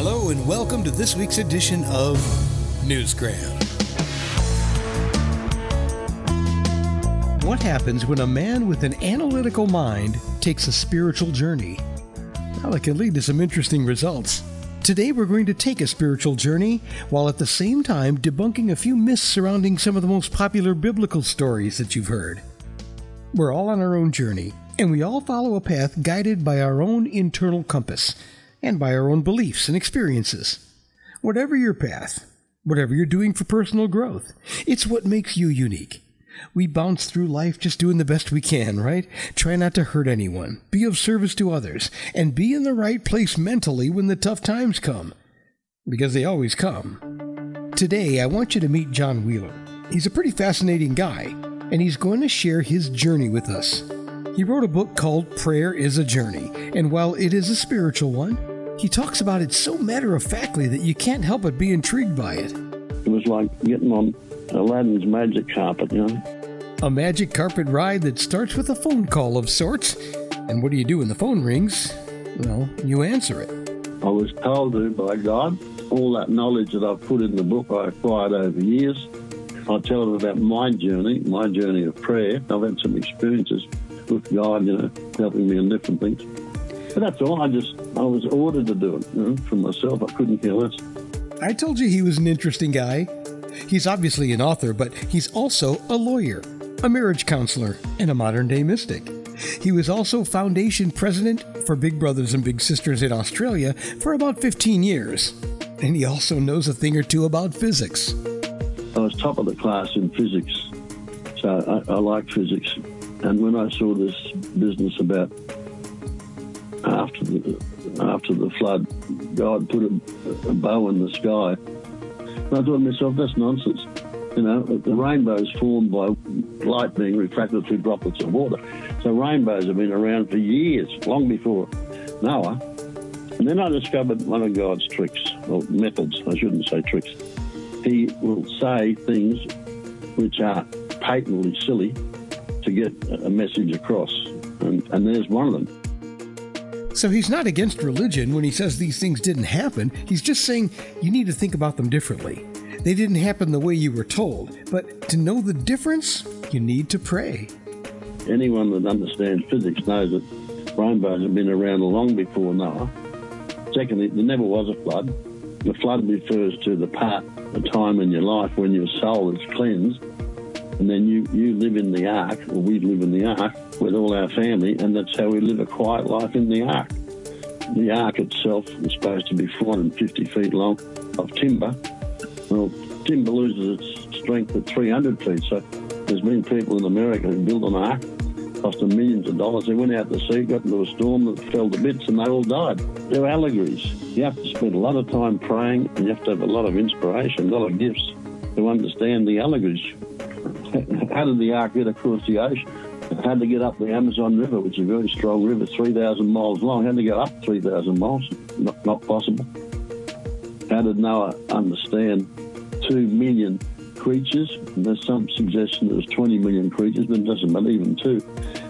Hello, and welcome to this week's edition of Newsgram. What happens when a man with an analytical mind takes a spiritual journey? Well, it can lead to some interesting results. Today, we're going to take a spiritual journey while at the same time debunking a few myths surrounding some of the most popular biblical stories that you've heard. We're all on our own journey, and we all follow a path guided by our own internal compass and by our own beliefs and experiences. Whatever your path, whatever you're doing for personal growth, it's what makes you unique. We bounce through life just doing the best we can, right? Try not to hurt anyone, be of service to others, and be in the right place mentally when the tough times come. Because they always come. Today, I want you to meet John Wheeler. He's a pretty fascinating guy, and he's going to share his journey with us. He wrote a book called Prayer is a Journey, and while it is a spiritual one, he talks about it so matter of factly that you can't help but be intrigued by it. It was like getting on Aladdin's magic carpet, you know. A magic carpet ride that starts with a phone call of sorts. And what do you do when the phone rings? Well, you answer it. I was told to by God. All that knowledge that I've put in the book I acquired over years. I tell them about my journey, my journey of prayer. I've had some experiences with God, you know, helping me in different things. That's all. I just, I was ordered to do it you know, for myself. I couldn't care less. I told you he was an interesting guy. He's obviously an author, but he's also a lawyer, a marriage counselor, and a modern day mystic. He was also foundation president for Big Brothers and Big Sisters in Australia for about 15 years. And he also knows a thing or two about physics. I was top of the class in physics, so I, I like physics. And when I saw this business about after the after the flood, God put a, a bow in the sky, and I thought to myself, that's nonsense. You know, the rainbow is formed by light being refracted through droplets of water. So rainbows have been around for years, long before Noah. And then I discovered one of God's tricks, or methods, I shouldn't say tricks. He will say things which are patently silly to get a message across. And, and there's one of them. So he's not against religion when he says these things didn't happen. He's just saying you need to think about them differently. They didn't happen the way you were told, but to know the difference, you need to pray. Anyone that understands physics knows that rainbows have been around long before Noah. Secondly, there never was a flood. The flood refers to the part, the time in your life when your soul is cleansed and then you, you live in the ark, or we live in the ark with all our family, and that's how we live a quiet life in the ark. The ark itself is supposed to be 450 feet long of timber. Well, timber loses its strength at 300 feet, so there's been people in America who built an ark, cost them millions of dollars. They went out to sea, got into a storm that fell to bits, and they all died. They're allegories. You have to spend a lot of time praying, and you have to have a lot of inspiration, a lot of gifts to understand the allegories how did the ark get across the ocean? Had to get up the Amazon River, which is a very strong river, 3,000 miles long. Had to go up 3,000 miles. Not, not possible. How did Noah understand 2 million creatures? There's some suggestion there was 20 million creatures, but it doesn't believe in two.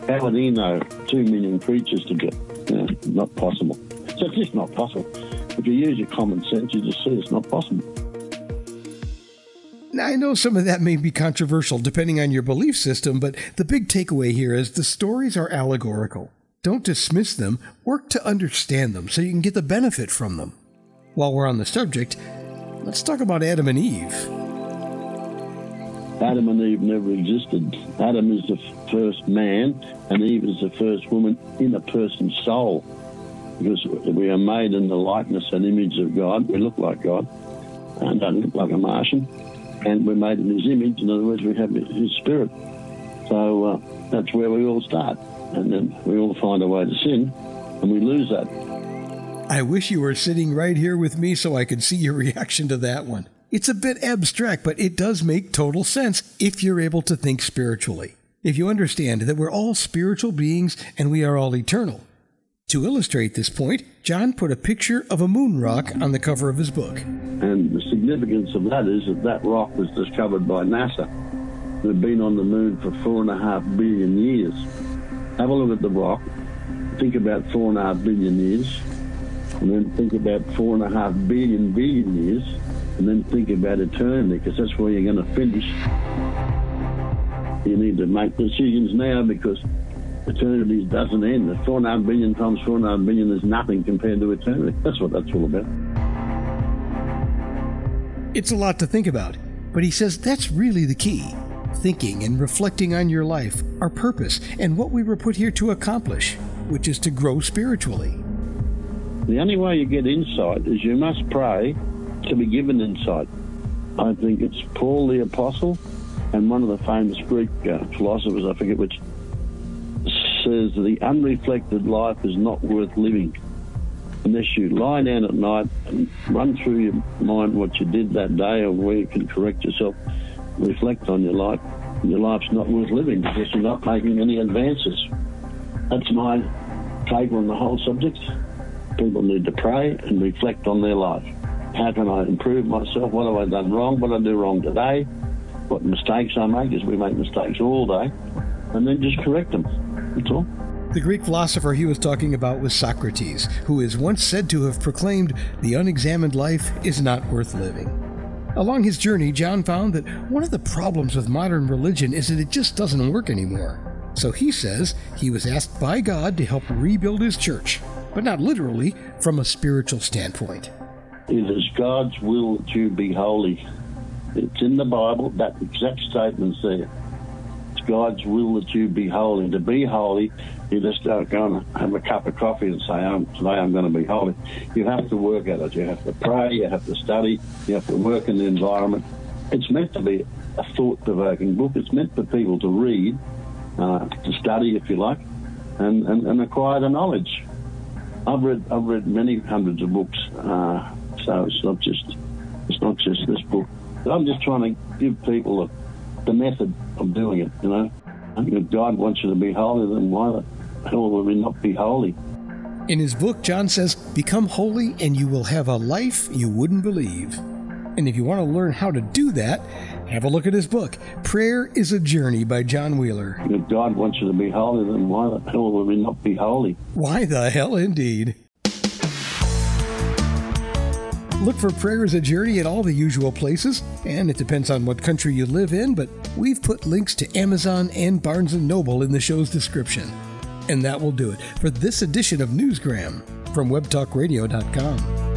How would he know 2 million creatures to get? Know, not possible. So it's just not possible. If you use your common sense, you just see it's not possible. Now, I know some of that may be controversial depending on your belief system, but the big takeaway here is the stories are allegorical. Don't dismiss them, work to understand them so you can get the benefit from them. While we're on the subject, let's talk about Adam and Eve. Adam and Eve never existed. Adam is the first man, and Eve is the first woman in a person's soul. Because we are made in the likeness and image of God. We look like God and don't look like a Martian and we're made in His image. In other words, we have His Spirit. So uh, that's where we all start, and then we all find a way to sin, and we lose that. I wish you were sitting right here with me so I could see your reaction to that one. It's a bit abstract, but it does make total sense if you're able to think spiritually. If you understand that we're all spiritual beings and we are all eternal. To illustrate this point, John put a picture of a moon rock on the cover of his book. And the significance of that is that that rock was discovered by NASA. It had been on the moon for four and a half billion years. Have a look at the rock. Think about four and a half billion years. and then think about four and a half billion billion years, and then think about eternity, because that's where you're going to finish. You need to make decisions now because eternity doesn't end. The four and a half billion times four and a half billion is nothing compared to eternity. That's what that's all about. It's a lot to think about, but he says that's really the key. Thinking and reflecting on your life, our purpose, and what we were put here to accomplish, which is to grow spiritually. The only way you get insight is you must pray to be given insight. I think it's Paul the Apostle and one of the famous Greek uh, philosophers, I forget which, says the unreflected life is not worth living unless you lie down at night and run through your mind what you did that day or where you can correct yourself, reflect on your life. Your life's not worth living because you're not making any advances. That's my take on the whole subject. People need to pray and reflect on their life. How can I improve myself? What have I done wrong? What did I do wrong today? What mistakes I make, because we make mistakes all day, and then just correct them. That's all. The Greek philosopher he was talking about was Socrates, who is once said to have proclaimed, The unexamined life is not worth living. Along his journey, John found that one of the problems with modern religion is that it just doesn't work anymore. So he says he was asked by God to help rebuild his church, but not literally, from a spiritual standpoint. It is God's will to be holy. It's in the Bible, that exact statement's there. God's will that you be holy. To be holy, you just don't go and have a cup of coffee and say, oh, today I'm going to be holy. You have to work at it. You have to pray, you have to study, you have to work in the environment. It's meant to be a thought provoking book. It's meant for people to read, uh, to study, if you like, and, and, and, acquire the knowledge. I've read I've read many hundreds of books, uh, so it's not just it's not just this book. But I'm just trying to give people a the method of doing it, you know. If God wants you to be holy, then why the hell would we not be holy? In his book, John says, Become holy and you will have a life you wouldn't believe. And if you want to learn how to do that, have a look at his book, Prayer is a Journey by John Wheeler. If God wants you to be holy, then why the hell would we not be holy? Why the hell indeed? Look for Prayer is a Journey at all the usual places, and it depends on what country you live in, but we've put links to Amazon and Barnes & Noble in the show's description. And that will do it for this edition of Newsgram from webtalkradio.com.